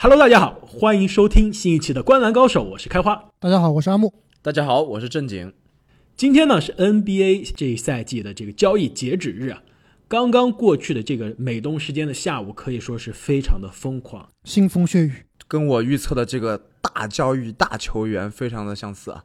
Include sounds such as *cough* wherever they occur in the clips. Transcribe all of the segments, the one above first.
Hello，大家好，欢迎收听新一期的《观篮高手》，我是开花。大家好，我是阿木。大家好，我是正经。今天呢是 NBA 这一赛季的这个交易截止日啊，刚刚过去的这个美东时间的下午，可以说是非常的疯狂，腥风血雨，跟我预测的这个大交易、大球员非常的相似啊。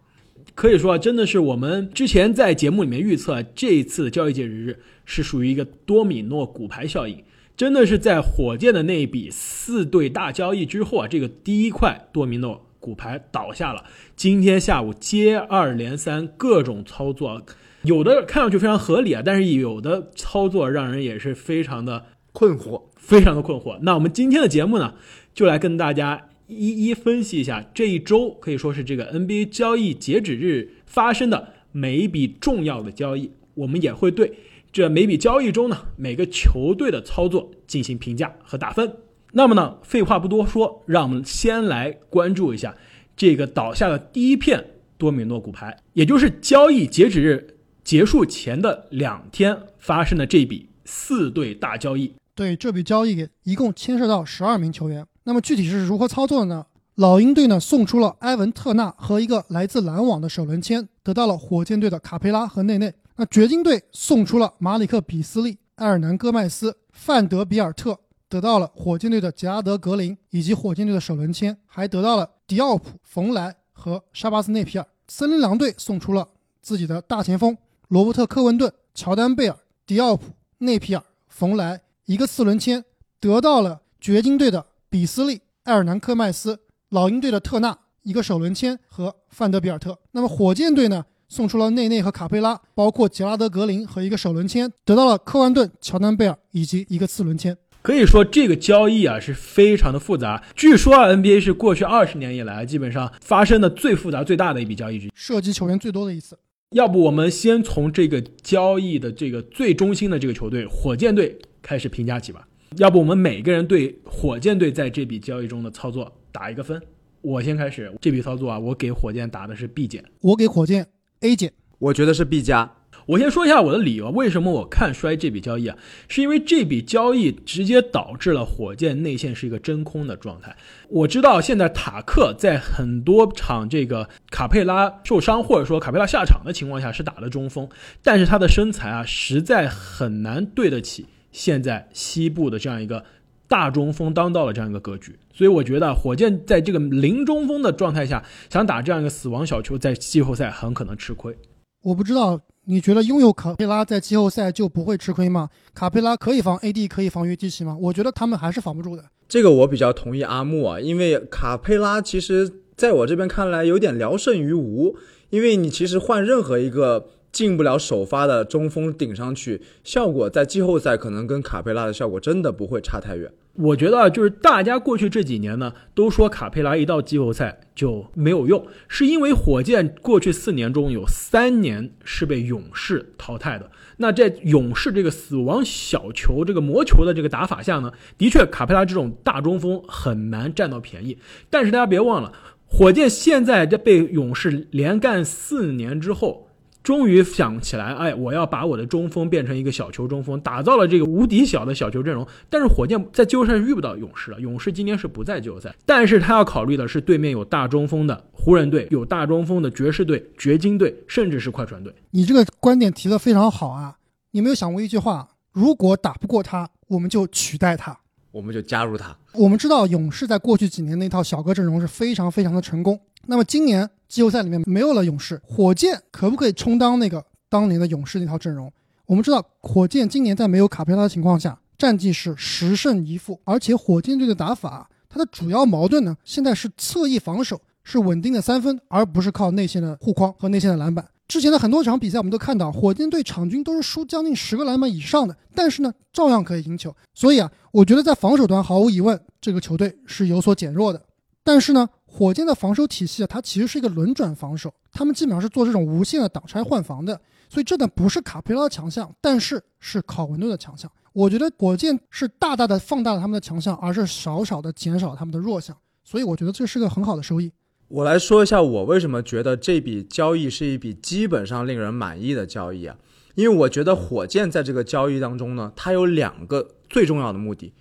可以说啊，真的是我们之前在节目里面预测，这一次的交易截止日是属于一个多米诺骨牌效应。真的是在火箭的那一笔四对大交易之后啊，这个第一块多米诺骨牌倒下了。今天下午接二连三各种操作，有的看上去非常合理啊，但是有的操作让人也是非常的困惑，非常的困惑。那我们今天的节目呢，就来跟大家一一分析一下这一周可以说是这个 NBA 交易截止日发生的每一笔重要的交易，我们也会对。这每笔交易中呢，每个球队的操作进行评价和打分。那么呢，废话不多说，让我们先来关注一下这个倒下的第一片多米诺骨牌，也就是交易截止日结束前的两天发生的这笔四对大交易。对这笔交易一共牵涉到十二名球员。那么具体是如何操作的呢？老鹰队呢送出了埃文特纳和一个来自篮网的首轮签，得到了火箭队的卡佩拉和内内。那掘金队送出了马里克·比斯利、埃尔南·戈麦斯、范德比尔特，得到了火箭队的杰拉德·格林以及火箭队的首轮签，还得到了迪奥普、冯莱和沙巴斯内皮尔。森林狼队送出了自己的大前锋罗伯特·科文顿、乔丹·贝尔、迪奥普、内皮尔、冯莱一个四轮签，得到了掘金队的比斯利、埃尔南·科麦斯、老鹰队的特纳一个首轮签和范德比尔特。那么火箭队呢？送出了内内和卡佩拉，包括杰拉德格林和一个首轮签，得到了科万顿、乔丹贝尔以及一个次轮签。可以说这个交易啊是非常的复杂。据说啊，NBA 是过去二十年以来基本上发生的最复杂、最大的一笔交易之一，涉及球员最多的一次。要不我们先从这个交易的这个最中心的这个球队火箭队开始评价起吧。要不我们每个人对火箭队在这笔交易中的操作打一个分。我先开始，这笔操作啊，我给火箭打的是 B 减。我给火箭。A 减，我觉得是 B 加。我先说一下我的理由，为什么我看衰这笔交易啊？是因为这笔交易直接导致了火箭内线是一个真空的状态。我知道现在塔克在很多场这个卡佩拉受伤或者说卡佩拉下场的情况下是打的中锋，但是他的身材啊实在很难对得起现在西部的这样一个大中锋当道的这样一个格局。所以我觉得火箭在这个零中锋的状态下，想打这样一个死亡小球，在季后赛很可能吃亏。我不知道你觉得拥有卡佩拉在季后赛就不会吃亏吗？卡佩拉可以防 AD，可以防约基奇吗？我觉得他们还是防不住的。这个我比较同意阿木啊，因为卡佩拉其实在我这边看来有点聊胜于无，因为你其实换任何一个。进不了首发的中锋顶上去，效果在季后赛可能跟卡佩拉的效果真的不会差太远。我觉得啊就是大家过去这几年呢，都说卡佩拉一到季后赛就没有用，是因为火箭过去四年中有三年是被勇士淘汰的。那在勇士这个死亡小球、这个魔球的这个打法下呢，的确卡佩拉这种大中锋很难占到便宜。但是大家别忘了，火箭现在这被勇士连干四年之后。终于想起来，哎，我要把我的中锋变成一个小球中锋，打造了这个无敌小的小球阵容。但是火箭在季后赛遇不到勇士了，勇士今年是不在季后赛。但是他要考虑的是对面有大中锋的湖人队，有大中锋的爵士队、掘金队，甚至是快船队。你这个观点提的非常好啊！你没有想过一句话：如果打不过他，我们就取代他，我们就加入他。我们知道勇士在过去几年那套小个阵容是非常非常的成功。那么今年。季后赛里面没有了勇士，火箭可不可以充当那个当年的勇士那套阵容？我们知道，火箭今年在没有卡佩拉的情况下，战绩是十胜一负，而且火箭队的打法，它的主要矛盾呢，现在是侧翼防守是稳定的三分，而不是靠内线的护框和内线的篮板。之前的很多场比赛，我们都看到火箭队场均都是输将近十个篮板以上的，但是呢，照样可以赢球。所以啊，我觉得在防守端，毫无疑问，这个球队是有所减弱的。但是呢，火箭的防守体系啊，它其实是一个轮转防守，他们基本上是做这种无限的挡拆换防的，所以这呢不是卡佩拉的强项，但是是考文顿的强项。我觉得火箭是大大的放大了他们的强项，而是少少的减少了他们的弱项，所以我觉得这是个很好的收益。我来说一下我为什么觉得这笔交易是一笔基本上令人满意的交易啊，因为我觉得火箭在这个交易当中呢，它有两个最重要的目的，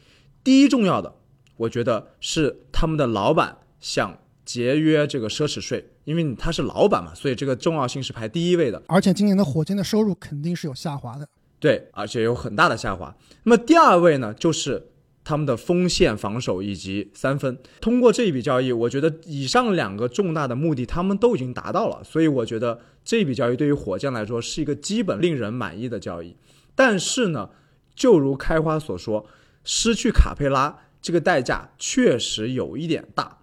第一重要的我觉得是他们的老板想节约这个奢侈税，因为他是老板嘛，所以这个重要性是排第一位的。而且今年的火箭的收入肯定是有下滑的。对，而且有很大的下滑。那么第二位呢，就是他们的锋线防守以及三分。通过这一笔交易，我觉得以上两个重大的目的他们都已经达到了，所以我觉得这笔交易对于火箭来说是一个基本令人满意的交易。但是呢，就如开花所说，失去卡佩拉这个代价确实有一点大。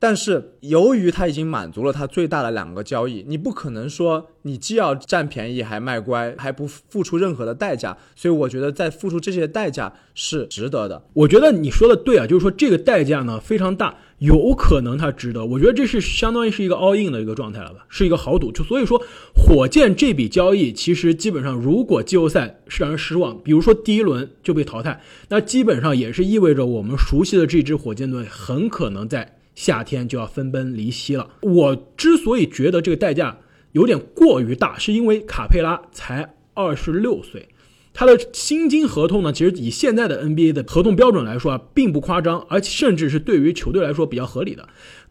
但是由于他已经满足了他最大的两个交易，你不可能说你既要占便宜还卖乖，还不付出任何的代价，所以我觉得在付出这些代价是值得的。我觉得你说的对啊，就是说这个代价呢非常大，有可能它值得。我觉得这是相当于是一个 all in 的一个状态了吧，是一个豪赌。就所以说，火箭这笔交易其实基本上，如果季后赛是让人失望，比如说第一轮就被淘汰，那基本上也是意味着我们熟悉的这支火箭队很可能在。夏天就要分崩离析了。我之所以觉得这个代价有点过于大，是因为卡佩拉才二十六岁，他的薪金合同呢，其实以现在的 NBA 的合同标准来说啊，并不夸张，而且甚至是对于球队来说比较合理的。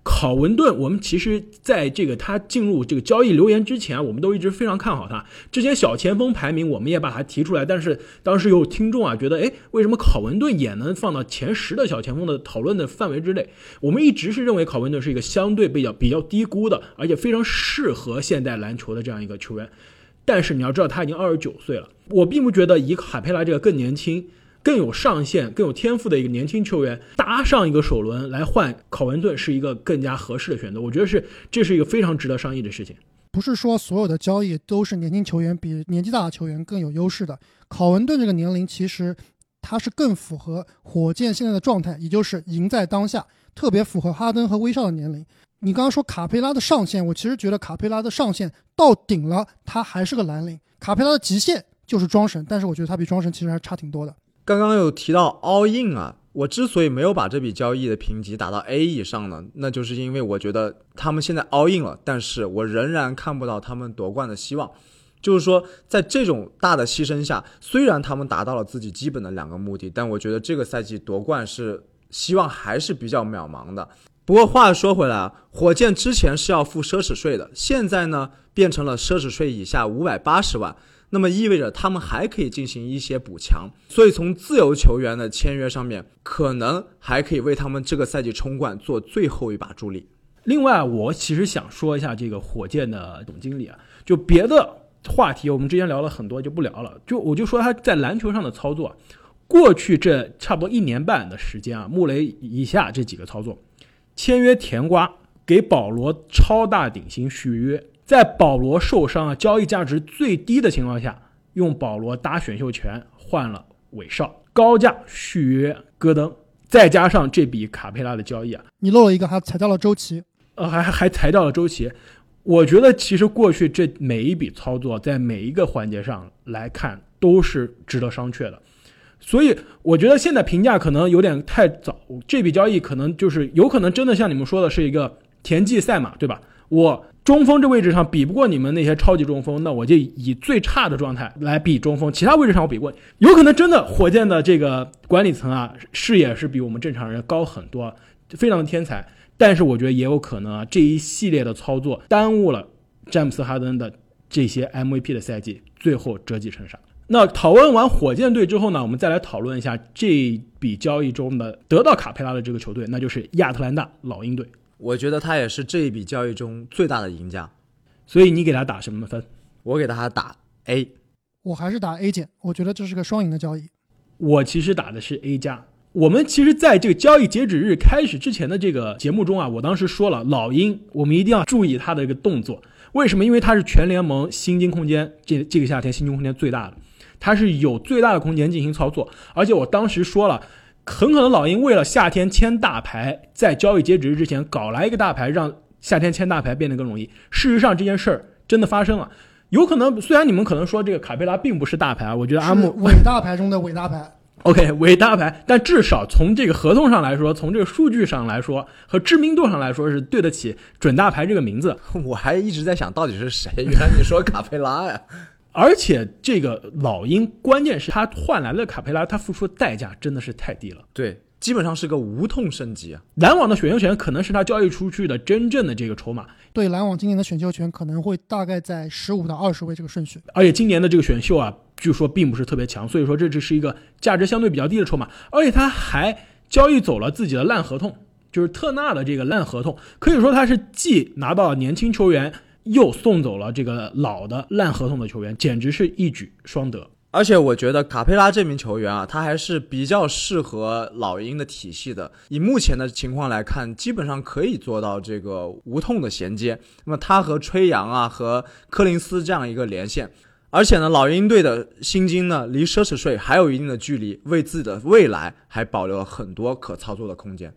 考文顿，我们其实在这个他进入这个交易留言之前，我们都一直非常看好他。之前小前锋排名我们也把他提出来，但是当时有听众啊觉得，哎，为什么考文顿也能放到前十的小前锋的讨论的范围之内？我们一直是认为考文顿是一个相对比较比较低估的，而且非常适合现代篮球的这样一个球员。但是你要知道，他已经二十九岁了，我并不觉得以海佩拉这个更年轻。更有上限、更有天赋的一个年轻球员搭上一个首轮来换考文顿是一个更加合适的选择。我觉得是这是一个非常值得商议的事情。不是说所有的交易都是年轻球员比年纪大的球员更有优势的。考文顿这个年龄其实他是更符合火箭现在的状态，也就是赢在当下，特别符合哈登和威少的年龄。你刚刚说卡佩拉的上限，我其实觉得卡佩拉的上限到顶了，他还是个蓝领。卡佩拉的极限就是庄神，但是我觉得他比庄神其实还差挺多的。刚刚有提到 all in 啊，我之所以没有把这笔交易的评级打到 A 以上呢，那就是因为我觉得他们现在 all in 了，但是我仍然看不到他们夺冠的希望。就是说，在这种大的牺牲下，虽然他们达到了自己基本的两个目的，但我觉得这个赛季夺冠是希望还是比较渺茫的。不过话说回来啊，火箭之前是要付奢侈税的，现在呢变成了奢侈税以下五百八十万。那么意味着他们还可以进行一些补强，所以从自由球员的签约上面，可能还可以为他们这个赛季冲冠做最后一把助力。另外，我其实想说一下这个火箭的总经理啊，就别的话题我们之前聊了很多，就不聊了。就我就说他在篮球上的操作，过去这差不多一年半的时间啊，穆雷以下这几个操作，签约甜瓜，给保罗超大顶薪续约。在保罗受伤啊、交易价值最低的情况下，用保罗搭选秀权换了韦少，高价续约戈登，再加上这笔卡佩拉的交易啊，你漏了一个，还裁掉了周琦，呃，还还裁掉了周琦。我觉得其实过去这每一笔操作，在每一个环节上来看都是值得商榷的，所以我觉得现在评价可能有点太早。这笔交易可能就是有可能真的像你们说的是一个田忌赛马，对吧？我。中锋这位置上比不过你们那些超级中锋，那我就以最差的状态来比中锋。其他位置上我比过，有可能真的火箭的这个管理层啊，视野是比我们正常人高很多，非常的天才。但是我觉得也有可能啊，这一系列的操作耽误了詹姆斯哈登的这些 MVP 的赛季，最后折戟沉沙。那讨论完火箭队之后呢，我们再来讨论一下这笔交易中的得到卡佩拉的这个球队，那就是亚特兰大老鹰队。我觉得他也是这一笔交易中最大的赢家，所以你给他打什么分？我给他打 A，我还是打 A 减。我觉得这是个双赢的交易。我其实打的是 A 加。我们其实在这个交易截止日开始之前的这个节目中啊，我当时说了，老鹰我们一定要注意他的一个动作。为什么？因为他是全联盟薪金空间这这个夏天薪金空间最大的，他是有最大的空间进行操作。而且我当时说了。很可能老鹰为了夏天签大牌，在交易截止日之前搞来一个大牌，让夏天签大牌变得更容易。事实上，这件事儿真的发生了。有可能，虽然你们可能说这个卡佩拉并不是大牌啊，我觉得阿木伟大牌中的伟大牌。OK，伟大牌，但至少从这个合同上来说，从这个数据上来说和知名度上来说，是对得起准大牌这个名字。*laughs* 我还一直在想到底是谁，原来你说卡佩拉呀。而且这个老鹰，关键是他换来了卡佩拉，他付出的代价真的是太低了。对，基本上是个无痛升级啊。篮网的选秀权可能是他交易出去的真正的这个筹码，对篮网今年的选秀权可能会大概在十五到二十位这个顺序。而且今年的这个选秀啊，据说并不是特别强，所以说这只是一个价值相对比较低的筹码。而且他还交易走了自己的烂合同，就是特纳的这个烂合同，可以说他是既拿到了年轻球员，又送走了这个老的烂合同的球员，简直是一举双得。而且我觉得卡佩拉这名球员啊，他还是比较适合老鹰的体系的。以目前的情况来看，基本上可以做到这个无痛的衔接。那么他和吹杨啊，和柯林斯这样一个连线，而且呢，老鹰队的薪金呢，离奢侈税还有一定的距离，为自己的未来还保留了很多可操作的空间。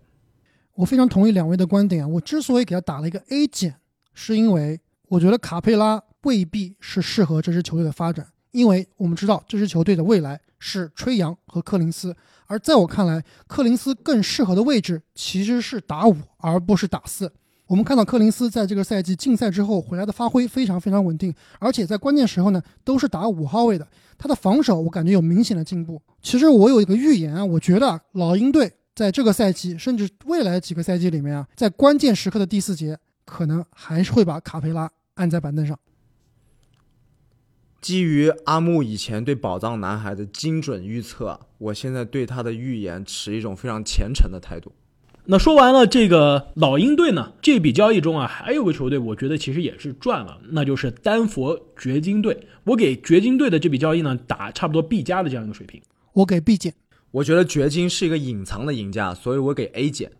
我非常同意两位的观点啊。我之所以给他打了一个 A 减，是因为我觉得卡佩拉未必是适合这支球队的发展。因为我们知道这支球队的未来是吹杨和柯林斯，而在我看来，柯林斯更适合的位置其实是打五而不是打四。我们看到柯林斯在这个赛季禁赛之后回来的发挥非常非常稳定，而且在关键时候呢都是打五号位的，他的防守我感觉有明显的进步。其实我有一个预言啊，我觉得老鹰队在这个赛季甚至未来几个赛季里面啊，在关键时刻的第四节可能还是会把卡佩拉按在板凳上。基于阿木以前对宝藏男孩的精准预测，我现在对他的预言持一种非常虔诚的态度。那说完了这个老鹰队呢，这笔交易中啊，还有个球队，我觉得其实也是赚了，那就是丹佛掘金队。我给掘金队的这笔交易呢，打差不多 B 加的这样一个水平。我给 B 减。我觉得掘金是一个隐藏的赢家，所以我给 A 减。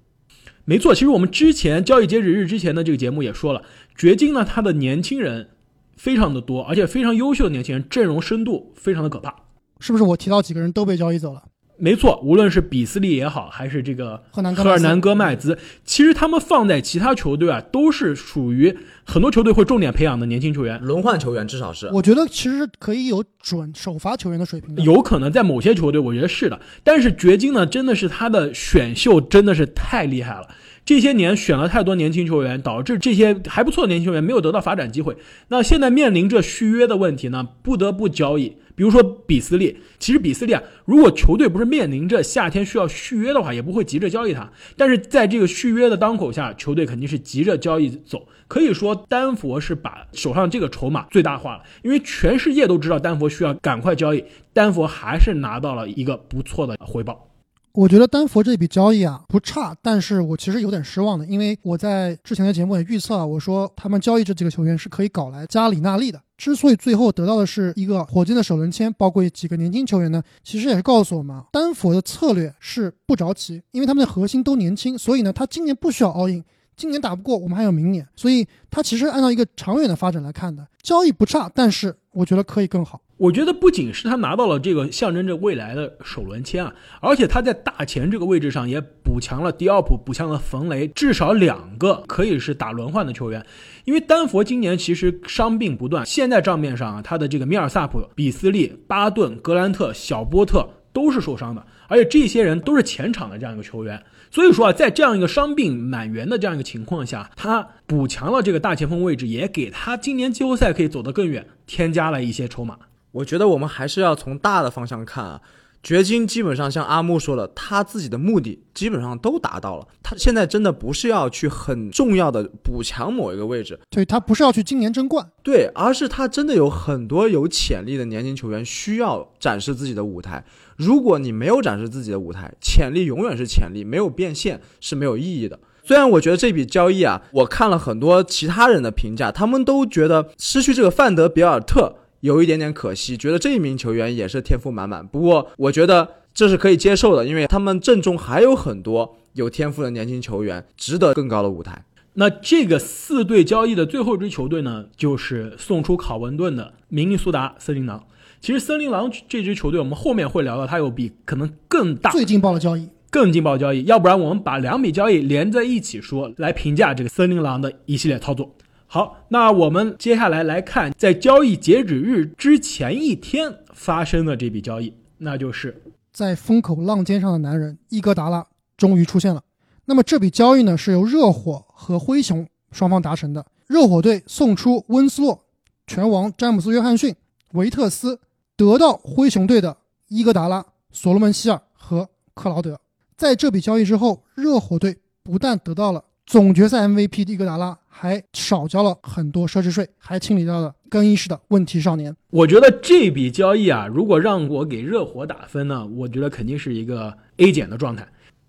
没错，其实我们之前交易截止日之前的这个节目也说了，掘金呢，他的年轻人。非常的多，而且非常优秀的年轻人，阵容深度非常的可怕，是不是？我提到几个人都被交易走了？没错，无论是比斯利也好，还是这个赫南赫尔南戈麦兹，其实他们放在其他球队啊，都是属于很多球队会重点培养的年轻球员，轮换球员至少是。我觉得其实可以有准首发球员的水平，有可能在某些球队，我觉得是的。但是掘金呢，真的是他的选秀真的是太厉害了。这些年选了太多年轻球员，导致这些还不错的年轻球员没有得到发展机会。那现在面临着续约的问题呢，不得不交易。比如说比斯利，其实比斯利啊，如果球队不是面临着夏天需要续约的话，也不会急着交易他。但是在这个续约的当口下，球队肯定是急着交易走。可以说丹佛是把手上这个筹码最大化了，因为全世界都知道丹佛需要赶快交易，丹佛还是拿到了一个不错的回报。我觉得丹佛这笔交易啊不差，但是我其实有点失望的，因为我在之前的节目也预测啊，我说他们交易这几个球员是可以搞来加里纳利的。之所以最后得到的是一个火箭的首轮签，包括几个年轻球员呢，其实也是告诉我们，丹佛的策略是不着急，因为他们的核心都年轻，所以呢，他今年不需要 all in，今年打不过，我们还有明年，所以他其实按照一个长远的发展来看的，交易不差，但是我觉得可以更好。我觉得不仅是他拿到了这个象征着未来的首轮签啊，而且他在大前这个位置上也补强了迪奥普，补强了冯雷，至少两个可以是打轮换的球员。因为丹佛今年其实伤病不断，现在账面上啊，他的这个米尔萨普、比斯利、巴顿、格兰特、小波特都是受伤的，而且这些人都是前场的这样一个球员。所以说啊，在这样一个伤病满员的这样一个情况下，他补强了这个大前锋位置，也给他今年季后赛可以走得更远添加了一些筹码。我觉得我们还是要从大的方向看啊。掘金基本上像阿木说的，他自己的目的基本上都达到了。他现在真的不是要去很重要的补强某一个位置，对他不是要去今年争冠，对，而是他真的有很多有潜力的年轻球员需要展示自己的舞台。如果你没有展示自己的舞台，潜力永远是潜力，没有变现是没有意义的。虽然我觉得这笔交易啊，我看了很多其他人的评价，他们都觉得失去这个范德比尔特。有一点点可惜，觉得这一名球员也是天赋满满。不过，我觉得这是可以接受的，因为他们阵中还有很多有天赋的年轻球员，值得更高的舞台。那这个四队交易的最后一支球队呢，就是送出考文顿的明尼苏达森林狼。其实，森林狼这支球队，我们后面会聊到，它有比可能更大、最劲爆的交易，更劲爆的交易。要不然，我们把两笔交易连在一起说，来评价这个森林狼的一系列操作。好，那我们接下来来看，在交易截止日之前一天发生的这笔交易，那就是在风口浪尖上的男人伊戈达拉终于出现了。那么这笔交易呢，是由热火和灰熊双方达成的。热火队送出温斯洛、拳王詹姆斯·约翰逊、维特斯，得到灰熊队的伊戈达拉、所罗门·希尔和克劳德。在这笔交易之后，热火队不但得到了总决赛 MVP 伊戈达拉，还少交了很多奢侈税，还清理掉了更衣室的问题少年。我觉得这笔交易啊，如果让我给热火打分呢，我觉得肯定是一个 A 减的状态。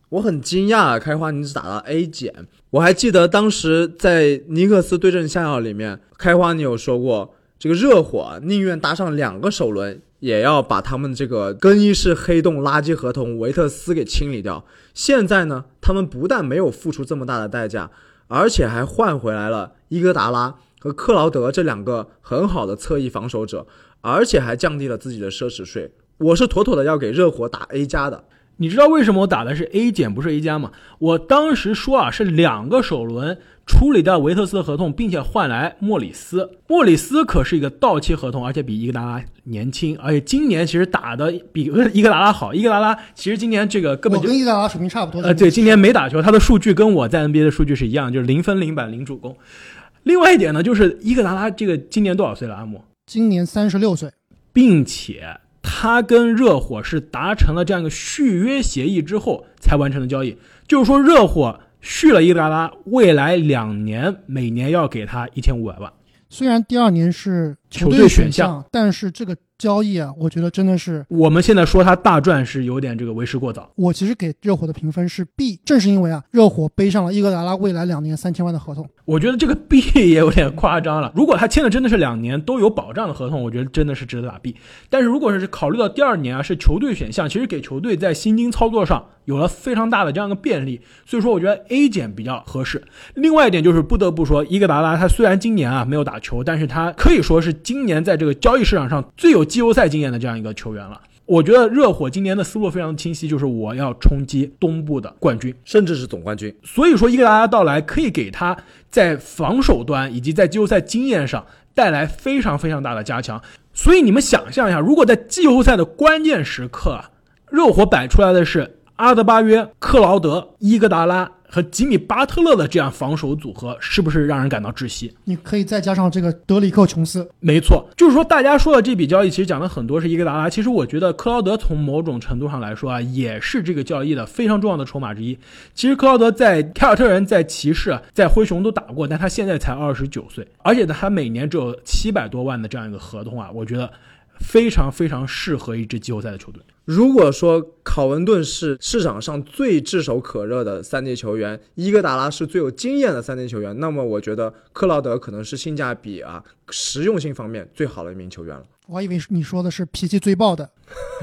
我很惊讶，开花你只打了 A 减。我还记得当时在尼克斯对阵下药里面，开花你有说过，这个热火宁愿搭上两个首轮，也要把他们这个更衣室黑洞垃圾合同维特斯给清理掉。现在呢，他们不但没有付出这么大的代价，而且还换回来了伊戈达拉和克劳德这两个很好的侧翼防守者，而且还降低了自己的奢侈税。我是妥妥的要给热火打 A 加的。你知道为什么我打的是 A 减不是 A 加吗？我当时说啊，是两个首轮处理掉维特斯的合同，并且换来莫里斯。莫里斯可是一个到期合同，而且比伊格达拉年轻，而且今年其实打的比伊格达拉好。伊格达拉其实今年这个根本就跟伊格达拉水平差不多。呃，对，今年没打球，他的数据跟我在 NBA 的数据是一样，就是零分、零板、零助攻。另外一点呢，就是伊格达拉这个今年多少岁了？阿木？今年三十六岁，并且。他跟热火是达成了这样一个续约协议之后才完成的交易，就是说热火续了伊戈达拉，未来两年每年要给他一千五百万。虽然第二年是球队选项，但是这个。交易啊，我觉得真的是我们现在说他大赚是有点这个为时过早。我其实给热火的评分是 B，正是因为啊，热火背上了伊戈达拉未来两年三千万的合同。我觉得这个 B *laughs* 也有点夸张了。如果他签的真的是两年都有保障的合同，我觉得真的是值得打 B。但是如果是考虑到第二年啊是球队选项，其实给球队在薪金操作上有了非常大的这样一个便利，所以说我觉得 A 减比较合适。另外一点就是不得不说，伊戈达拉他虽然今年啊没有打球，但是他可以说是今年在这个交易市场上最有季后赛经验的这样。一个球员了，我觉得热火今年的思路非常清晰，就是我要冲击东部的冠军，甚至是总冠军。所以说，伊戈达拉到来可以给他在防守端以及在季后赛经验上带来非常非常大的加强。所以你们想象一下，如果在季后赛的关键时刻，热火摆出来的是阿德巴约、克劳德、伊戈达拉。和吉米巴特勒的这样防守组合，是不是让人感到窒息？你可以再加上这个德里克琼斯，没错，就是说大家说的这笔交易，其实讲的很多是伊戈达拉。其实我觉得克劳德从某种程度上来说啊，也是这个交易的非常重要的筹码之一。其实克劳德在凯尔特人、在骑士、在灰熊都打过，但他现在才二十九岁，而且呢，他每年只有七百多万的这样一个合同啊，我觉得非常非常适合一支季后赛的球队。如果说考文顿是市场上最炙手可热的三 D 球员，伊戈达拉是最有经验的三 D 球员，那么我觉得克劳德可能是性价比啊、实用性方面最好的一名球员了。我还以为你说的是脾气最爆的。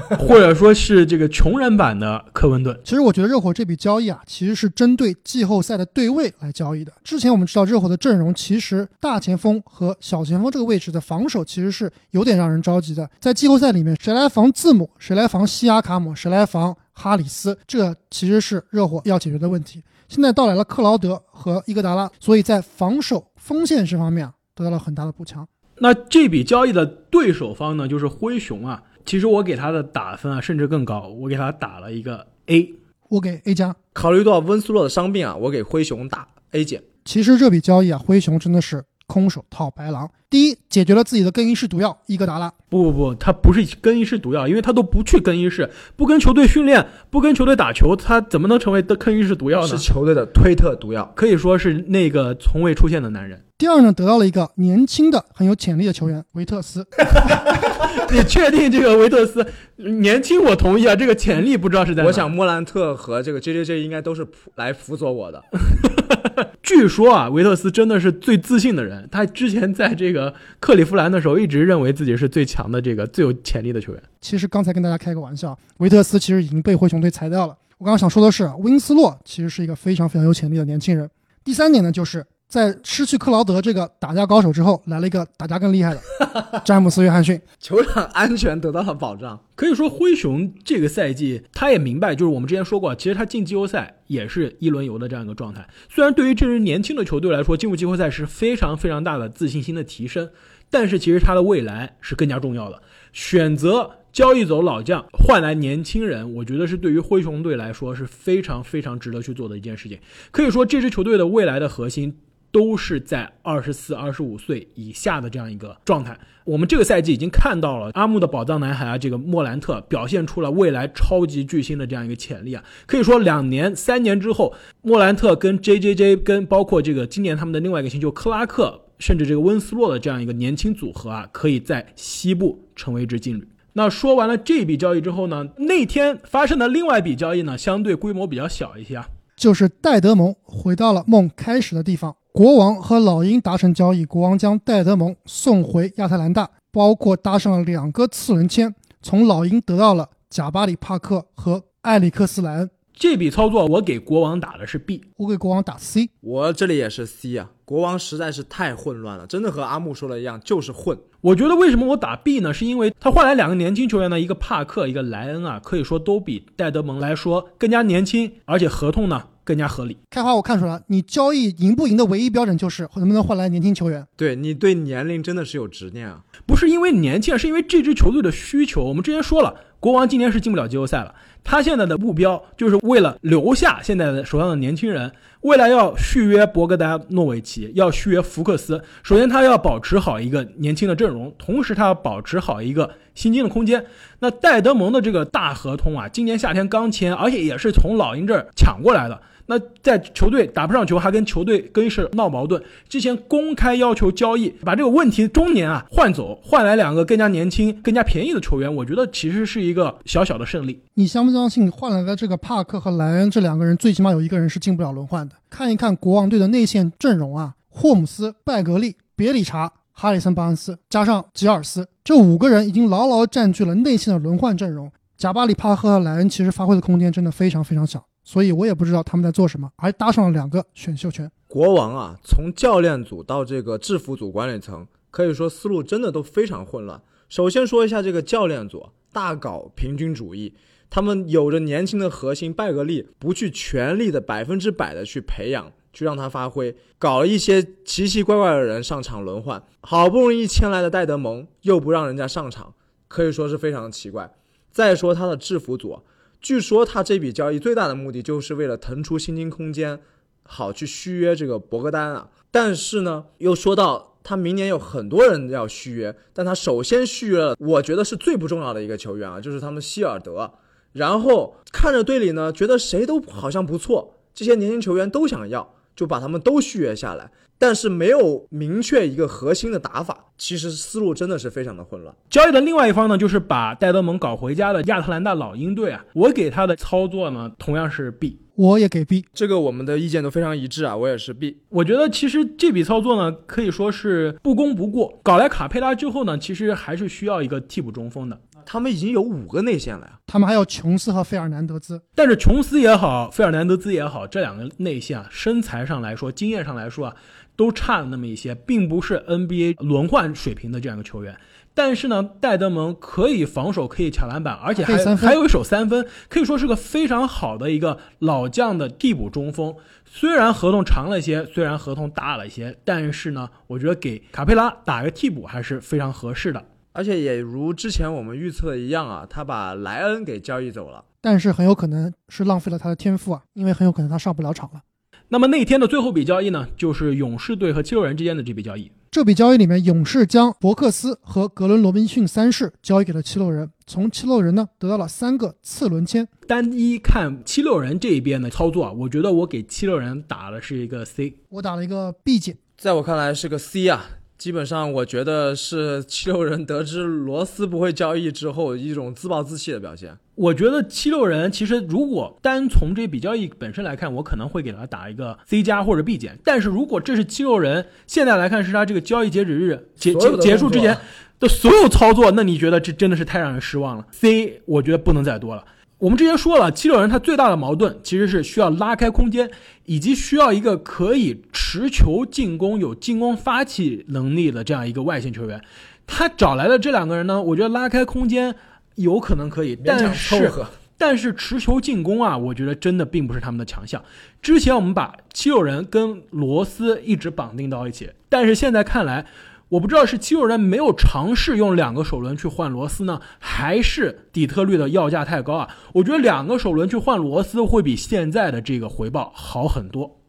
*laughs* 或者说是这个穷人版的科文顿。其实我觉得热火这笔交易啊，其实是针对季后赛的对位来交易的。之前我们知道热火的阵容其实大前锋和小前锋这个位置的防守其实是有点让人着急的。在季后赛里面，谁来防字母，谁来防西亚卡姆，谁来防哈里斯，这其实是热火要解决的问题。现在到来了克劳德和伊戈达拉，所以在防守锋线这方面啊，得到了很大的补强。那这笔交易的对手方呢，就是灰熊啊。其实我给他的打分啊，甚至更高，我给他打了一个 A，我给 A 加。考虑到温斯洛的伤病啊，我给灰熊打 A 减。其实这笔交易啊，灰熊真的是空手套白狼。第一，解决了自己的更衣室毒药伊戈达拉。不不不，他不是更衣室毒药，因为他都不去更衣室，不跟球队训练，不跟球队打球，他怎么能成为的更衣室毒药呢？是球队的推特毒药，可以说是那个从未出现的男人。第二呢，得到了一个年轻的很有潜力的球员维特斯。*laughs* 你确定这个维特斯年轻？我同意啊，这个潜力不知道是在。我想莫兰特和这个 J J J 应该都是来辅佐我的。*laughs* *laughs* 据说啊，维特斯真的是最自信的人。他之前在这个克利夫兰的时候，一直认为自己是最强的这个最有潜力的球员。其实刚才跟大家开个玩笑，维特斯其实已经被灰熊队裁掉了。我刚刚想说的是，温斯洛其实是一个非常非常有潜力的年轻人。第三点呢，就是。在失去克劳德这个打架高手之后，来了一个打架更厉害的 *laughs* 詹姆斯·约翰逊，球场安全得到了保障。可以说，灰熊这个赛季他也明白，就是我们之前说过，其实他进季后赛也是一轮游的这样一个状态。虽然对于这支年轻的球队来说，进入季后赛是非常非常大的自信心的提升，但是其实他的未来是更加重要的。选择交易走老将，换来年轻人，我觉得是对于灰熊队来说是非常非常值得去做的一件事情。可以说，这支球队的未来的核心。都是在二十四、二十五岁以下的这样一个状态。我们这个赛季已经看到了阿木的宝藏男孩啊，这个莫兰特表现出了未来超级巨星的这样一个潜力啊。可以说，两年、三年之后，莫兰特跟 J J J 跟包括这个今年他们的另外一个新秀克拉克，甚至这个温斯洛的这样一个年轻组合啊，可以在西部成为一支劲旅。那说完了这笔交易之后呢，那天发生的另外一笔交易呢，相对规模比较小一些啊。就是戴德蒙回到了梦开始的地方。国王和老鹰达成交易，国王将戴德蒙送回亚特兰大，包括搭上了两个次轮签，从老鹰得到了贾巴里·帕克和埃里克斯·莱恩。这笔操作我给国王打的是 B，我给国王打 C。我这里也是 C 啊，国王实在是太混乱了，真的和阿木说的一样，就是混。我觉得为什么我打 B 呢？是因为他换来两个年轻球员呢，一个帕克，一个莱恩啊，可以说都比戴德蒙来说更加年轻，而且合同呢更加合理。开花，我看出来了，你交易赢不赢的唯一标准就是能不能换来年轻球员。对你对年龄真的是有执念啊，不是因为年轻，是因为这支球队的需求。我们之前说了，国王今年是进不了季后赛了。他现在的目标就是为了留下现在的手上的年轻人，未来要续约博格达诺维奇，要续约福克斯。首先，他要保持好一个年轻的阵容，同时他要保持好一个薪金的空间。那戴德蒙的这个大合同啊，今年夏天刚签，而且也是从老鹰这儿抢过来的。那在球队打不上球，还跟球队更衣室闹矛盾，之前公开要求交易，把这个问题中年啊换走，换来两个更加年轻、更加便宜的球员，我觉得其实是一个小小的胜利。你相不相信换来的这个帕克和莱恩这两个人，最起码有一个人是进不了轮换的？看一看国王队的内线阵容啊，霍姆斯、拜格利、别里查、哈里森·巴恩斯，加上吉尔斯，这五个人已经牢牢占据了内线的轮换阵容。贾巴里·帕克和莱恩其实发挥的空间真的非常非常小。所以我也不知道他们在做什么，还搭上了两个选秀权。国王啊，从教练组到这个制服组管理层，可以说思路真的都非常混乱。首先说一下这个教练组，大搞平均主义，他们有着年轻的核心拜格利，不去全力的百分之百的去培养，去让他发挥，搞了一些奇奇怪怪的人上场轮换，好不容易签来的戴德蒙又不让人家上场，可以说是非常的奇怪。再说他的制服组。据说他这笔交易最大的目的就是为了腾出薪金空间，好去续约这个博格丹啊。但是呢，又说到他明年有很多人要续约，但他首先续约了，我觉得是最不重要的一个球员啊，就是他们希尔德。然后看着队里呢，觉得谁都好像不错，这些年轻球员都想要，就把他们都续约下来。但是没有明确一个核心的打法，其实思路真的是非常的混乱。交易的另外一方呢，就是把戴德蒙搞回家的亚特兰大老鹰队啊，我给他的操作呢，同样是 B，我也给 B，这个我们的意见都非常一致啊，我也是 B。我觉得其实这笔操作呢，可以说是不功不过。搞来卡佩拉之后呢，其实还是需要一个替补中锋的。他们已经有五个内线了呀，他们还有琼斯和费尔南德兹。但是琼斯也好，费尔南德兹也好，这两个内线啊，身材上来说，经验上来说啊。都差了那么一些，并不是 NBA 轮换水平的这样一个球员。但是呢，戴德蒙可以防守，可以抢篮板，而且还还有一手三分，可以说是个非常好的一个老将的替补中锋。虽然合同长了一些，虽然合同大了一些，但是呢，我觉得给卡佩拉打个替补还是非常合适的。而且也如之前我们预测的一样啊，他把莱恩给交易走了，但是很有可能是浪费了他的天赋啊，因为很有可能他上不了场了。那么那天的最后笔交易呢，就是勇士队和七六人之间的这笔交易。这笔交易里面，勇士将伯克斯和格伦·罗宾逊三世交易给了七六人，从七六人呢得到了三个次轮签。单一看七六人这一边的操作啊，我觉得我给七六人打的是一个 C，我打了一个 B 减，在我看来是个 C 啊。基本上，我觉得是七六人得知罗斯不会交易之后一种自暴自弃的表现。我觉得七六人其实如果单从这笔交易本身来看，我可能会给他打一个 C 加或者 B 减。但是如果这是七六人现在来看是他这个交易截止日结结结束之前的所有操作，那你觉得这真的是太让人失望了。C 我觉得不能再多了。我们之前说了，七六人他最大的矛盾其实是需要拉开空间，以及需要一个可以持球进攻、有进攻发起能力的这样一个外线球员。他找来的这两个人呢，我觉得拉开空间有可能可以，但是但是持球进攻啊，我觉得真的并不是他们的强项。之前我们把七六人跟罗斯一直绑定到一起，但是现在看来。我不知道是七六人没有尝试用两个首轮去换罗斯呢，还是底特律的要价太高啊？我觉得两个首轮去换罗斯会比现在的这个回报好很多。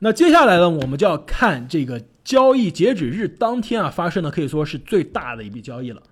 那接下来呢，我们就要看这个交易截止日当天啊发生的，可以说是最大的一笔交易了。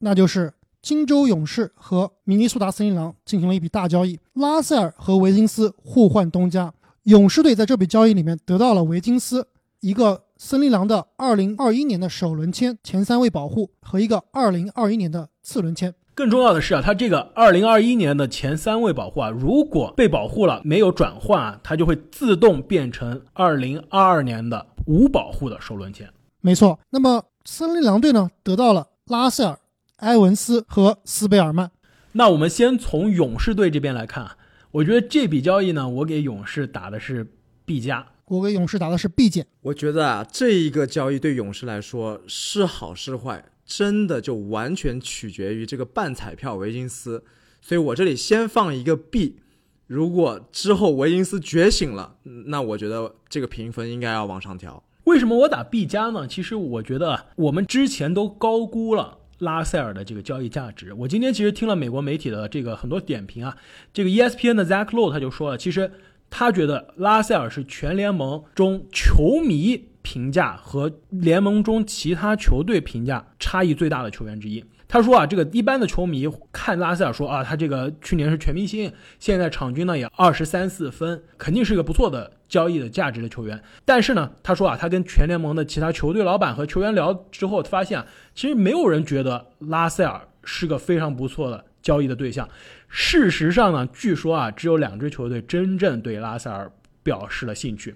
那就是金州勇士和明尼苏达森林狼进行了一笔大交易，拉塞尔和维金斯互换东家。勇士队在这笔交易里面得到了维金斯一个森林狼的2021年的首轮签前三位保护和一个2021年的次轮签。更重要的是啊，他这个2021年的前三位保护啊，如果被保护了没有转换啊，它就会自动变成2022年的无保护的首轮签。没错。那么森林狼队呢，得到了拉塞尔、埃文斯和斯贝尔曼。那我们先从勇士队这边来看啊。我觉得这笔交易呢，我给勇士打的是 B 加，我给勇士打的是 B 减。我觉得啊，这一个交易对勇士来说是好是坏，真的就完全取决于这个半彩票维金斯。所以我这里先放一个 B，如果之后维金斯觉醒了，那我觉得这个评分应该要往上调。为什么我打 B 加呢？其实我觉得我们之前都高估了。拉塞尔的这个交易价值，我今天其实听了美国媒体的这个很多点评啊，这个 ESPN 的 Zach Lowe 他就说了，其实他觉得拉塞尔是全联盟中球迷评价和联盟中其他球队评价差异最大的球员之一。他说啊，这个一般的球迷看拉塞尔说啊，他这个去年是全明星，现在场均呢也二十三四分，肯定是一个不错的交易的价值的球员。但是呢，他说啊，他跟全联盟的其他球队老板和球员聊之后，发现啊，其实没有人觉得拉塞尔是个非常不错的交易的对象。事实上呢，据说啊，只有两支球队真正对拉塞尔表示了兴趣，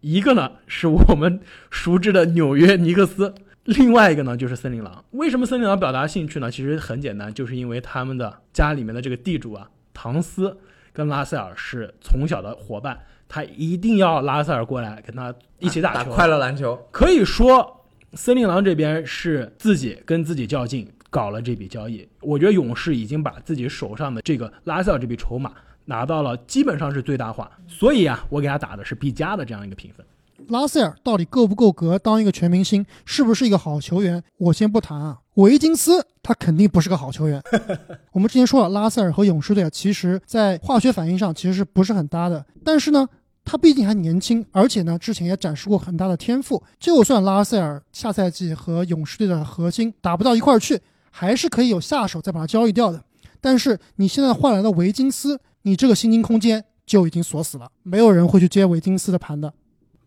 一个呢是我们熟知的纽约尼克斯。另外一个呢，就是森林狼。为什么森林狼表达兴趣呢？其实很简单，就是因为他们的家里面的这个地主啊，唐斯跟拉塞尔是从小的伙伴，他一定要拉塞尔过来跟他一起打球，快乐篮球。可以说，森林狼这边是自己跟自己较劲，搞了这笔交易。我觉得勇士已经把自己手上的这个拉塞尔这笔筹码拿到了，基本上是最大化。所以啊，我给他打的是 B 加的这样一个评分。拉塞尔到底够不够格当一个全明星？是不是一个好球员？我先不谈啊。维金斯他肯定不是个好球员。*laughs* 我们之前说了，拉塞尔和勇士队啊，其实在化学反应上其实是不是很搭的。但是呢，他毕竟还年轻，而且呢，之前也展示过很大的天赋。就算拉塞尔下赛季和勇士队的核心打不到一块儿去，还是可以有下手再把它交易掉的。但是你现在换来的维金斯，你这个薪金空间就已经锁死了，没有人会去接维金斯的盘的。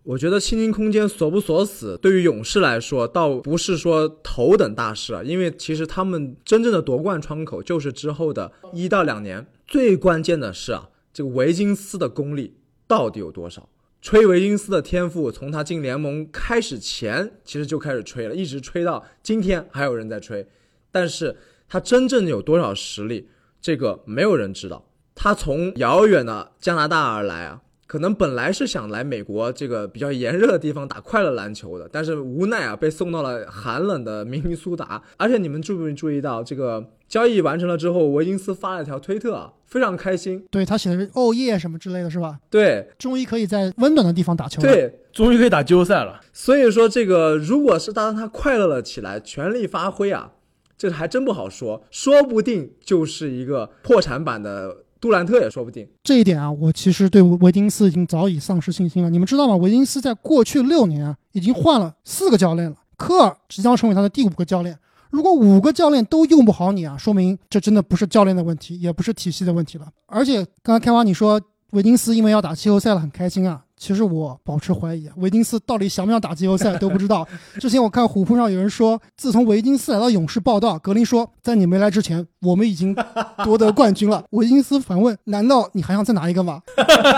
我觉得薪金空间锁不锁死，对于勇士来说，倒不是说头等大事啊。因为其实他们真正的夺冠窗口就是之后的一到两年。最关键的是啊，这个维金斯的功力到底有多少？吹维金斯的天赋，从他进联盟开始前，其实就开始吹了，一直吹到今天还有人在吹。但是他真正有多少实力，这个没有人知道。他从遥远的加拿大而来啊。可能本来是想来美国这个比较炎热的地方打快乐篮球的，但是无奈啊，被送到了寒冷的明尼苏达。而且你们注没注意到，这个交易完成了之后，维金斯发了一条推特啊，非常开心。对他写的是“哦耶”什么之类的是吧？对，终于可以在温暖的地方打球了。对，终于可以打季后赛了。所以说，这个如果是当他快乐了起来，全力发挥啊，这还真不好说，说不定就是一个破产版的。杜兰特也说不定这一点啊，我其实对维金斯已经早已丧失信心了。你们知道吗？维金斯在过去六年啊，已经换了四个教练了，科尔即将成为他的第五个教练。如果五个教练都用不好你啊，说明这真的不是教练的问题，也不是体系的问题了。而且刚才开花你说维金斯因为要打季后赛了很开心啊。其实我保持怀疑啊，维金斯到底想不想打季后赛都不知道。*laughs* 之前我看虎扑上有人说，自从维金斯来到勇士报道，格林说，在你没来之前，我们已经夺得冠军了。*laughs* 维金斯反问：难道你还想再拿一个吗？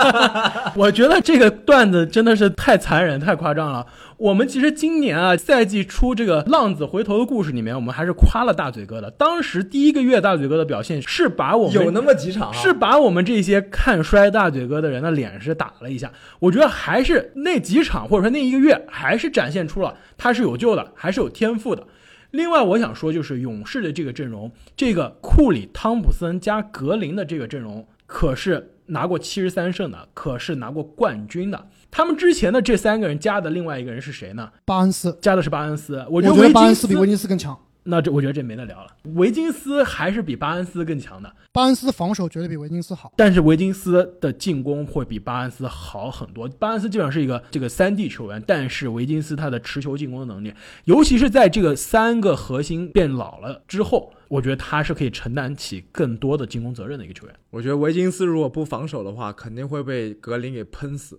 *laughs* 我觉得这个段子真的是太残忍、太夸张了。我们其实今年啊，赛季初这个浪子回头的故事里面，我们还是夸了大嘴哥的。当时第一个月大嘴哥的表现是把我们有那么几场，是把我们这些看衰大嘴哥的人的脸是打了一下。我觉得还是那几场或者说那一个月，还是展现出了他是有救的，还是有天赋的。另外，我想说就是勇士的这个阵容，这个库里、汤普森加格林的这个阵容，可是拿过七十三胜的，可是拿过冠军的。他们之前的这三个人加的另外一个人是谁呢？巴恩斯加的是巴恩斯，我觉得巴恩斯比维金斯更强。那这我觉得这没得聊了。维金斯还是比巴恩斯更强的，巴恩斯防守绝对比维金斯好。但是维金斯的进攻会比巴恩斯好很多。巴恩斯基本上是一个这个三 D 球员，但是维金斯他的持球进攻能力，尤其是在这个三个核心变老了之后，我觉得他是可以承担起更多的进攻责任的一个球员。我觉得维金斯如果不防守的话，肯定会被格林给喷死。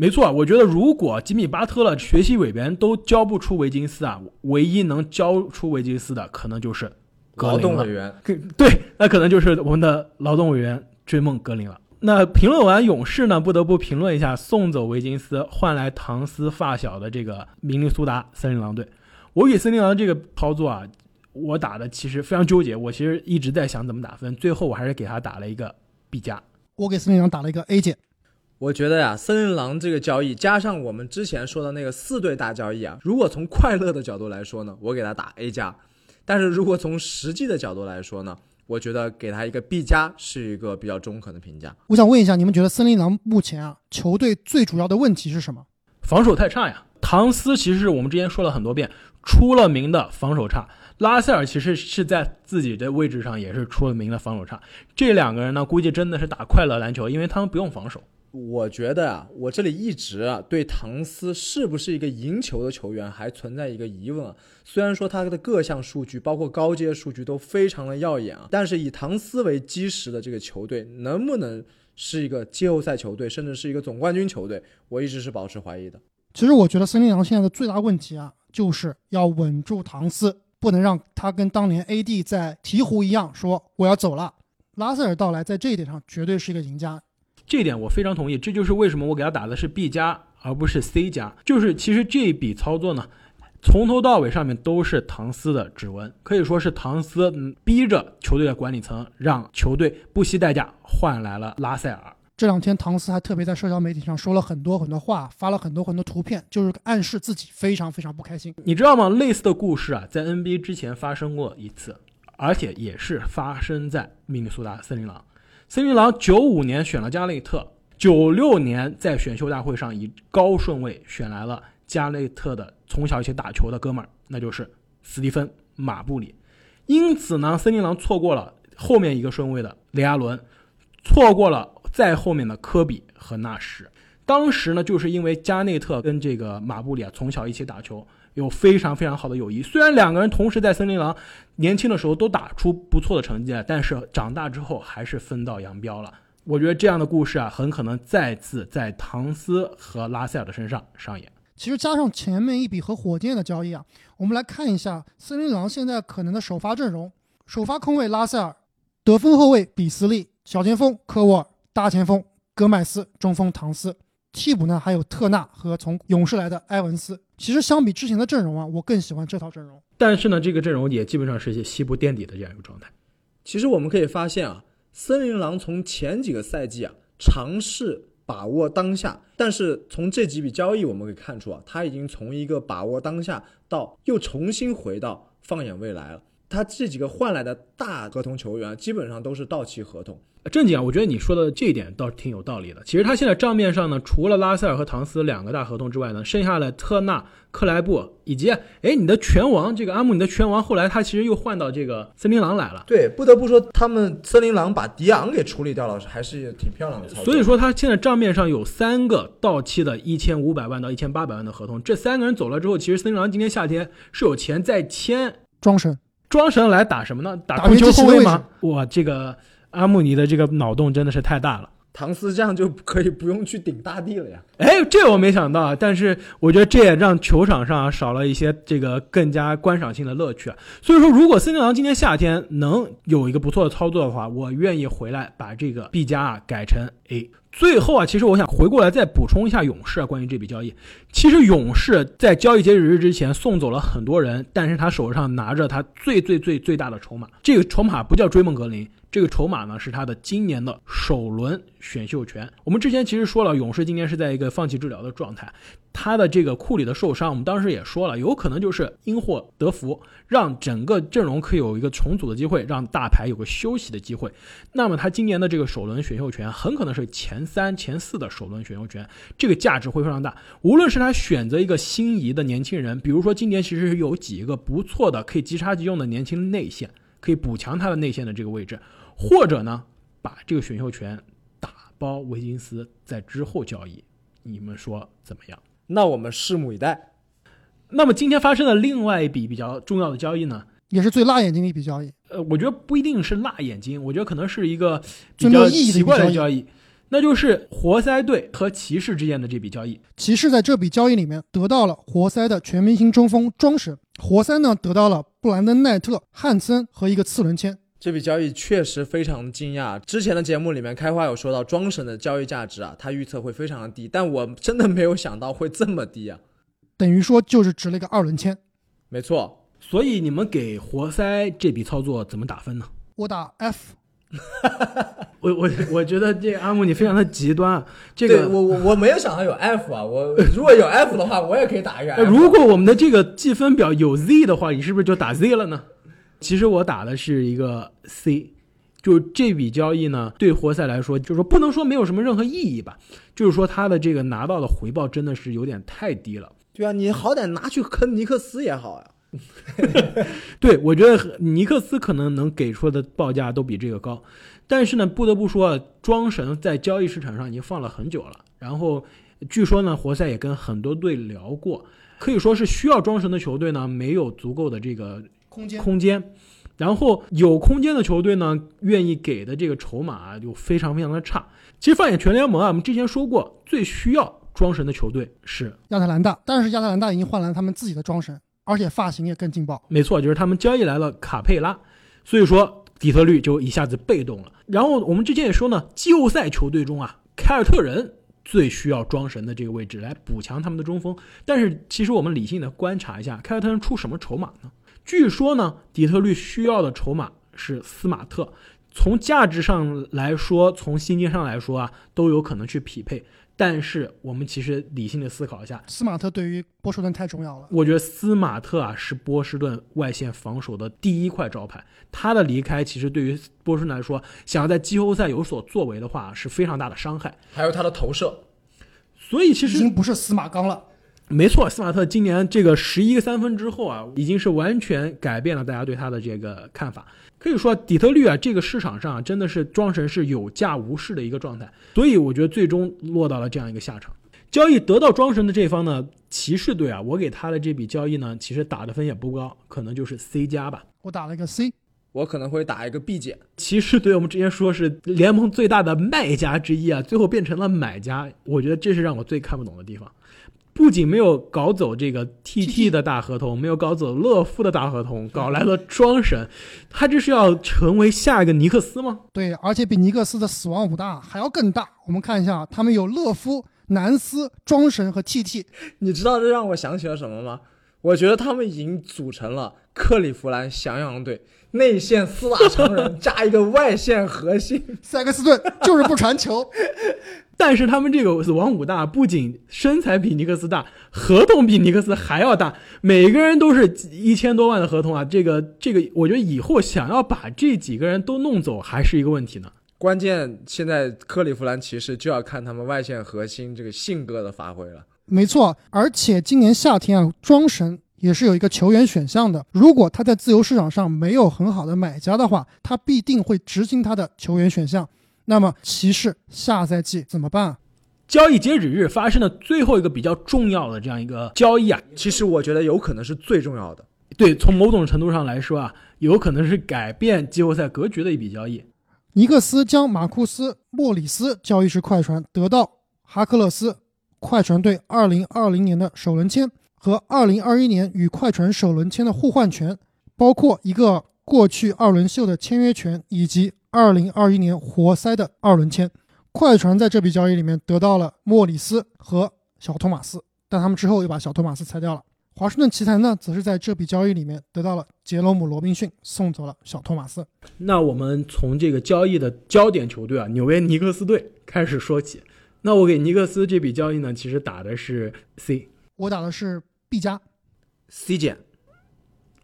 没错，我觉得如果吉米巴特勒学习委员都教不出维金斯啊，唯一能教出维金斯的可能就是劳动委员。对，那可能就是我们的劳动委员追梦格林了。那评论完勇士呢，不得不评论一下送走维金斯换来唐斯发小的这个明尼苏达森林狼队。我给森林狼这个操作啊，我打的其实非常纠结，我其实一直在想怎么打分，最后我还是给他打了一个 B 加。我给森林狼打了一个 A 减。我觉得呀，森林狼这个交易加上我们之前说的那个四对大交易啊，如果从快乐的角度来说呢，我给他打 A 加；但是如果从实际的角度来说呢，我觉得给他一个 B 加是一个比较中肯的评价。我想问一下，你们觉得森林狼目前啊，球队最主要的问题是什么？防守太差呀！唐斯其实是我们之前说了很多遍，出了名的防守差。拉塞尔其实是在自己的位置上也是出了名的防守差。这两个人呢，估计真的是打快乐篮球，因为他们不用防守。我觉得啊，我这里一直啊对唐斯是不是一个赢球的球员还存在一个疑问啊。虽然说他的各项数据，包括高阶数据都非常的耀眼啊，但是以唐斯为基石的这个球队能不能是一个季后赛球队，甚至是一个总冠军球队，我一直是保持怀疑的。其实我觉得森林狼现在的最大问题啊，就是要稳住唐斯，不能让他跟当年 AD 在鹈鹕一样说我要走了。拉塞尔到来在这一点上绝对是一个赢家。这点我非常同意，这就是为什么我给他打的是 B 加而不是 C 加。就是其实这笔操作呢，从头到尾上面都是唐斯的指纹，可以说是唐斯嗯逼着球队的管理层让球队不惜代价换来了拉塞尔。这两天唐斯还特别在社交媒体上说了很多很多话，发了很多很多图片，就是暗示自己非常非常不开心。你知道吗？类似的故事啊，在 NBA 之前发生过一次，而且也是发生在明尼苏达森林狼。森林狼九五年选了加内特，九六年在选秀大会上以高顺位选来了加内特的从小一起打球的哥们儿，那就是斯蒂芬·马布里。因此呢，森林狼错过了后面一个顺位的雷阿伦，错过了再后面的科比和纳什。当时呢，就是因为加内特跟这个马布里啊从小一起打球。有非常非常好的友谊，虽然两个人同时在森林狼年轻的时候都打出不错的成绩，但是长大之后还是分道扬镳了。我觉得这样的故事啊，很可能再次在唐斯和拉塞尔的身上上演。其实加上前面一笔和火箭的交易啊，我们来看一下森林狼现在可能的首发阵容：首发空位拉塞尔，得分后卫比斯利，小前锋科沃尔，大前锋戈麦斯，中锋唐斯。替补呢还有特纳和从勇士来的埃文斯。其实相比之前的阵容啊，我更喜欢这套阵容。但是呢，这个阵容也基本上是些西部垫底的这样一个状态。其实我们可以发现啊，森林狼从前几个赛季啊尝试把握当下，但是从这几笔交易我们可以看出啊，他已经从一个把握当下到又重新回到放眼未来了。他这几个换来的大合同球员基本上都是到期合同。正经啊，我觉得你说的这一点倒是挺有道理的。其实他现在账面上呢，除了拉塞尔和唐斯两个大合同之外呢，剩下的特纳、克莱布以及哎你的拳王这个阿姆，你的拳王后来他其实又换到这个森林狼来了。对，不得不说他们森林狼把迪昂给处理掉了，还是挺漂亮的操作。所以说他现在账面上有三个到期的一千五百万到一千八百万的合同，这三个人走了之后，其实森林狼今年夏天是有钱再签庄神，庄神来打什么呢？打控球后卫吗吗？哇，这个。阿穆尼的这个脑洞真的是太大了，唐斯这样就可以不用去顶大地了呀！哎，这我没想到，但是我觉得这也让球场上少了一些这个更加观赏性的乐趣啊。所以说，如果森林狼今年夏天能有一个不错的操作的话，我愿意回来把这个 B 加啊改成 A。最后啊，其实我想回过来再补充一下勇士啊，关于这笔交易，其实勇士在交易截止日之前送走了很多人，但是他手上拿着他最最最最大的筹码，这个筹码不叫追梦格林。这个筹码呢是他的今年的首轮选秀权。我们之前其实说了，勇士今年是在一个放弃治疗的状态，他的这个库里的受伤，我们当时也说了，有可能就是因祸得福，让整个阵容可以有一个重组的机会，让大牌有个休息的机会。那么他今年的这个首轮选秀权很可能是前三、前四的首轮选秀权，这个价值会非常大。无论是他选择一个心仪的年轻人，比如说今年其实有几个不错的可以即插即用的年轻内线，可以补强他的内线的这个位置。或者呢，把这个选秀权打包维金斯，在之后交易，你们说怎么样？那我们拭目以待。那么今天发生的另外一笔比较重要的交易呢？也是最辣眼睛的一笔交易。呃，我觉得不一定是辣眼睛，我觉得可能是一个比较意义的一笔奇怪的交易交易，那就是活塞队和骑士之间的这笔交易。骑士在这笔交易里面得到了活塞的全明星中锋庄神，活塞呢得到了布兰登奈特、汉森和一个次轮签。这笔交易确实非常惊讶。之前的节目里面，开花有说到庄神的交易价值啊，他预测会非常的低，但我真的没有想到会这么低啊。等于说就是值了一个二轮签。没错，所以你们给活塞这笔操作怎么打分呢？我打 F，*laughs* 我我我觉得这阿木你非常的极端啊，这个我我我没有想到有 F 啊，我如果有 F 的话，我也可以打一个。如果我们的这个计分表有 Z 的话，你是不是就打 Z 了呢？其实我打的是一个 C，就这笔交易呢，对活塞来说，就是说不能说没有什么任何意义吧，就是说他的这个拿到的回报真的是有点太低了。对啊，你好歹拿去坑尼克斯也好呀。*laughs* 对我觉得尼克斯可能能给出的报价都比这个高，但是呢，不得不说，庄神在交易市场上已经放了很久了。然后据说呢，活塞也跟很多队聊过，可以说是需要庄神的球队呢，没有足够的这个空间空间，然后有空间的球队呢，愿意给的这个筹码啊就非常非常的差。其实放眼全联盟啊，我们之前说过，最需要装神的球队是亚特兰大，但是亚特兰大已经换来了他们自己的装神，而且发型也更劲爆。没错，就是他们交易来了卡佩拉，所以说底特律就一下子被动了。然后我们之前也说呢，季后赛球队中啊，凯尔特人最需要装神的这个位置来补强他们的中锋。但是其实我们理性的观察一下，凯尔特人出什么筹码呢？据说呢，底特律需要的筹码是斯马特，从价值上来说，从薪金上来说啊，都有可能去匹配。但是我们其实理性的思考一下，斯马特对于波士顿太重要了。我觉得斯马特啊是波士顿外线防守的第一块招牌，他的离开其实对于波士顿来说，想要在季后赛有所作为的话是非常大的伤害。还有他的投射，所以其实已经不是司马刚了，没错，斯马特今年这个十一个三分之后啊，已经是完全改变了大家对他的这个看法。可以说，底特律啊，这个市场上、啊、真的是庄神是有价无市的一个状态，所以我觉得最终落到了这样一个下场。交易得到庄神的这方呢，骑士队啊，我给他的这笔交易呢，其实打的分也不高，可能就是 C 加吧。我打了一个 C。我可能会打一个 B 减。骑士队我们之前说是联盟最大的卖家之一啊，最后变成了买家，我觉得这是让我最看不懂的地方。不仅没有搞走这个 TT 的大合同，没有搞走乐夫的大合同，搞来了庄神，他这是要成为下一个尼克斯吗？对，而且比尼克斯的死亡五大还要更大。我们看一下，他们有乐夫、南斯、庄神和 TT。你知道这让我想起了什么吗？我觉得他们已经组成了克利夫兰翔阳队，内线四大常人 *laughs* 加一个外线核心。塞克斯顿就是不传球，但是他们这个死亡五大不仅身材比尼克斯大，合同比尼克斯还要大，每个人都是一千多万的合同啊！这个这个，我觉得以后想要把这几个人都弄走还是一个问题呢。关键现在克利夫兰骑士就要看他们外线核心这个性格的发挥了。没错。而且今年夏天啊，庄神也是有一个球员选项的。如果他在自由市场上没有很好的买家的话，他必定会执行他的球员选项。那么骑士下赛季怎么办啊？交易截止日发生的最后一个比较重要的这样一个交易啊，其实我觉得有可能是最重要的。对，从某种程度上来说啊，有可能是改变季后赛格局的一笔交易。尼克斯将马库斯·莫里斯交易至快船，得到哈克勒斯快船队2020年的首轮签和2021年与快船首轮签的互换权，包括一个过去二轮秀的签约权以及2021年活塞的二轮签。快船在这笔交易里面得到了莫里斯和小托马斯，但他们之后又把小托马斯裁掉了。华盛顿奇才呢，则是在这笔交易里面得到了杰罗姆·罗宾逊，送走了小托马斯。那我们从这个交易的焦点球队啊，纽约尼克斯队开始说起。那我给尼克斯这笔交易呢，其实打的是 C，我打的是 B 加，C 减，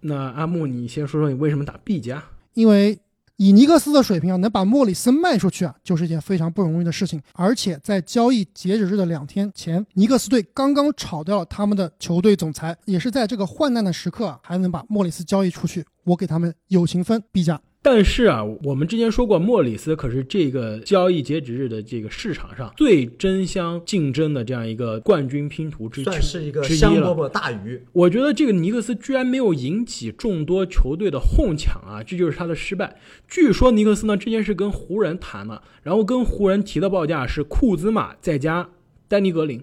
那阿木，你先说说你为什么打 B 加？因为以尼克斯的水平啊，能把莫里森卖出去啊，就是一件非常不容易的事情。而且在交易截止日的两天前，尼克斯队刚刚炒掉了他们的球队总裁，也是在这个患难的时刻啊，还能把莫里斯交易出去，我给他们友情分 B 加。但是啊，我们之前说过，莫里斯可是这个交易截止日的这个市场上最争相竞争的这样一个冠军拼图之算是一个。香饽饽大鱼。我觉得这个尼克斯居然没有引起众多球队的哄抢啊，这就是他的失败。据说尼克斯呢之前是跟湖人谈了，然后跟湖人提的报价是库兹马再加丹尼格林，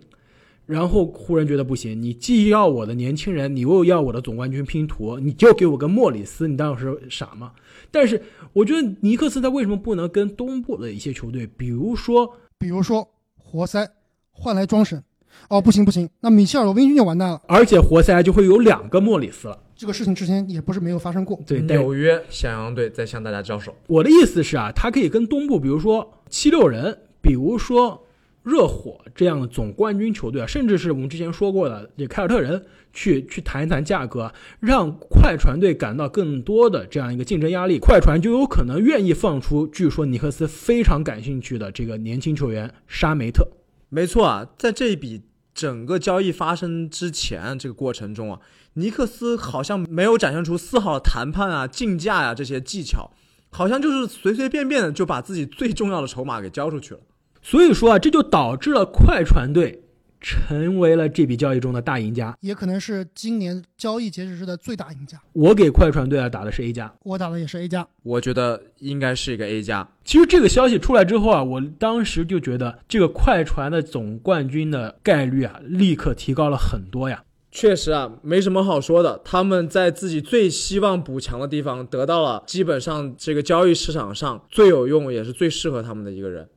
然后湖人觉得不行，你既要我的年轻人，你又要我的总冠军拼图，你就给我个莫里斯，你当时傻吗？但是我觉得尼克斯他为什么不能跟东部的一些球队，比如说比如说活塞换来庄神，哦不行不行，那米切尔罗宾逊就完蛋了。而且活塞就会有两个莫里斯了。这个事情之前也不是没有发生过。对，纽约翔阳队在向大家招手。我的意思是啊，他可以跟东部，比如说七六人，比如说热火这样的总冠军球队啊，甚至是我们之前说过的这凯尔特人，去去谈一谈价格，让快船队感到更多的这样一个竞争压力，快船就有可能愿意放出据说尼克斯非常感兴趣的这个年轻球员沙梅特。没错啊，在这一笔整个交易发生之前这个过程中啊，尼克斯好像没有展现出丝毫谈判啊、竞价呀、这些技巧，好像就是随随便便的就把自己最重要的筹码给交出去了。所以说啊，这就导致了快船队成为了这笔交易中的大赢家。也可能是今年交易截止日的最大赢家。我给快船队啊打的是 A 加。我打的也是 A 加，我觉得应该是一个 A 加。其实这个消息出来之后啊，我当时就觉得这个快船的总冠军的概率啊，立刻提高了很多呀。确实啊，没什么好说的。他们在自己最希望补强的地方得到了基本上这个交易市场上最有用也是最适合他们的一个人。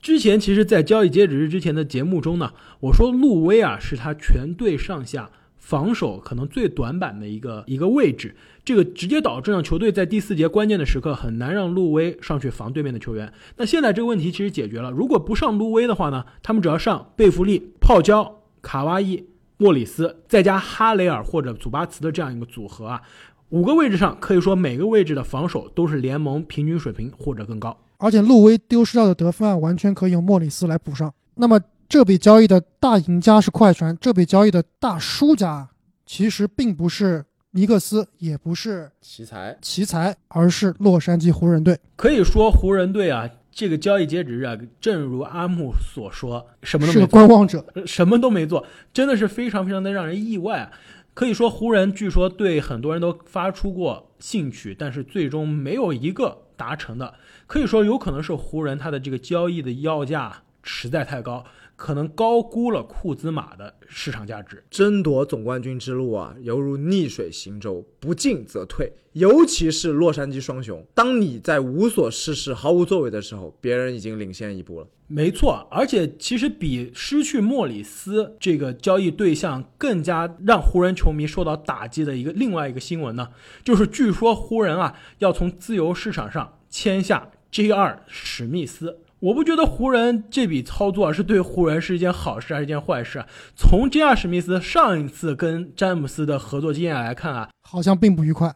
之前其实，在交易截止日之前的节目中呢，我说路威啊是他全队上下防守可能最短板的一个一个位置，这个直接导致呢球队在第四节关键的时刻很难让路威上去防对面的球员。那现在这个问题其实解决了，如果不上路威的话呢，他们只要上贝弗利、泡椒、卡哇伊、莫里斯，再加哈雷尔或者祖巴茨的这样一个组合啊，五个位置上可以说每个位置的防守都是联盟平均水平或者更高。而且路威丢失掉的得分啊，完全可以用莫里斯来补上。那么这笔交易的大赢家是快船，这笔交易的大输家其实并不是尼克斯，也不是奇才，奇才，而是洛杉矶湖人队。可以说湖人队啊，这个交易截止日啊，正如阿木所说，什么都是个没做，观望者。什么都没做，真的是非常非常的让人意外啊。可以说湖人据说对很多人都发出过兴趣，但是最终没有一个达成的。可以说有可能是湖人他的这个交易的要价实在太高，可能高估了库兹马的市场价值。争夺总冠军之路啊，犹如逆水行舟，不进则退。尤其是洛杉矶双雄，当你在无所事事、毫无作为的时候，别人已经领先一步了。没错，而且其实比失去莫里斯这个交易对象更加让湖人球迷受到打击的一个另外一个新闻呢，就是据说湖人啊要从自由市场上签下 J.R. 史密斯。我不觉得湖人这笔操作是对湖人是一件好事还是一件坏事啊？从 J.R. 史密斯上一次跟詹姆斯的合作经验来看啊，好像并不愉快。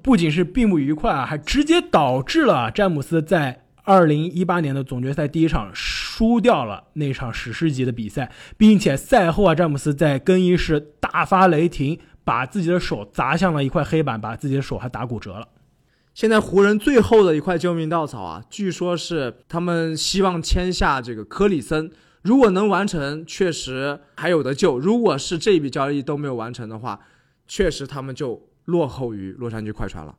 不仅是并不愉快啊，还直接导致了詹姆斯在二零一八年的总决赛第一场输掉了那场史诗级的比赛，并且赛后啊，詹姆斯在更衣室大发雷霆，把自己的手砸向了一块黑板，把自己的手还打骨折了。现在湖人最后的一块救命稻草啊，据说是他们希望签下这个科里森，如果能完成，确实还有得救；如果是这笔交易都没有完成的话，确实他们就落后于洛杉矶快船了。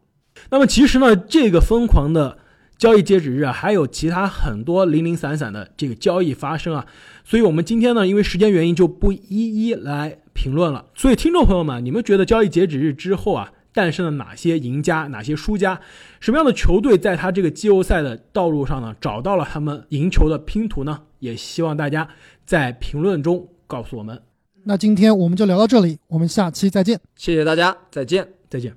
那么其实呢，这个疯狂的交易截止日啊，还有其他很多零零散散的这个交易发生啊，所以我们今天呢，因为时间原因就不一一来评论了。所以听众朋友们，你们觉得交易截止日之后啊，诞生了哪些赢家，哪些输家？什么样的球队在他这个季后赛的道路上呢，找到了他们赢球的拼图呢？也希望大家在评论中告诉我们。那今天我们就聊到这里，我们下期再见。谢谢大家，再见。再见。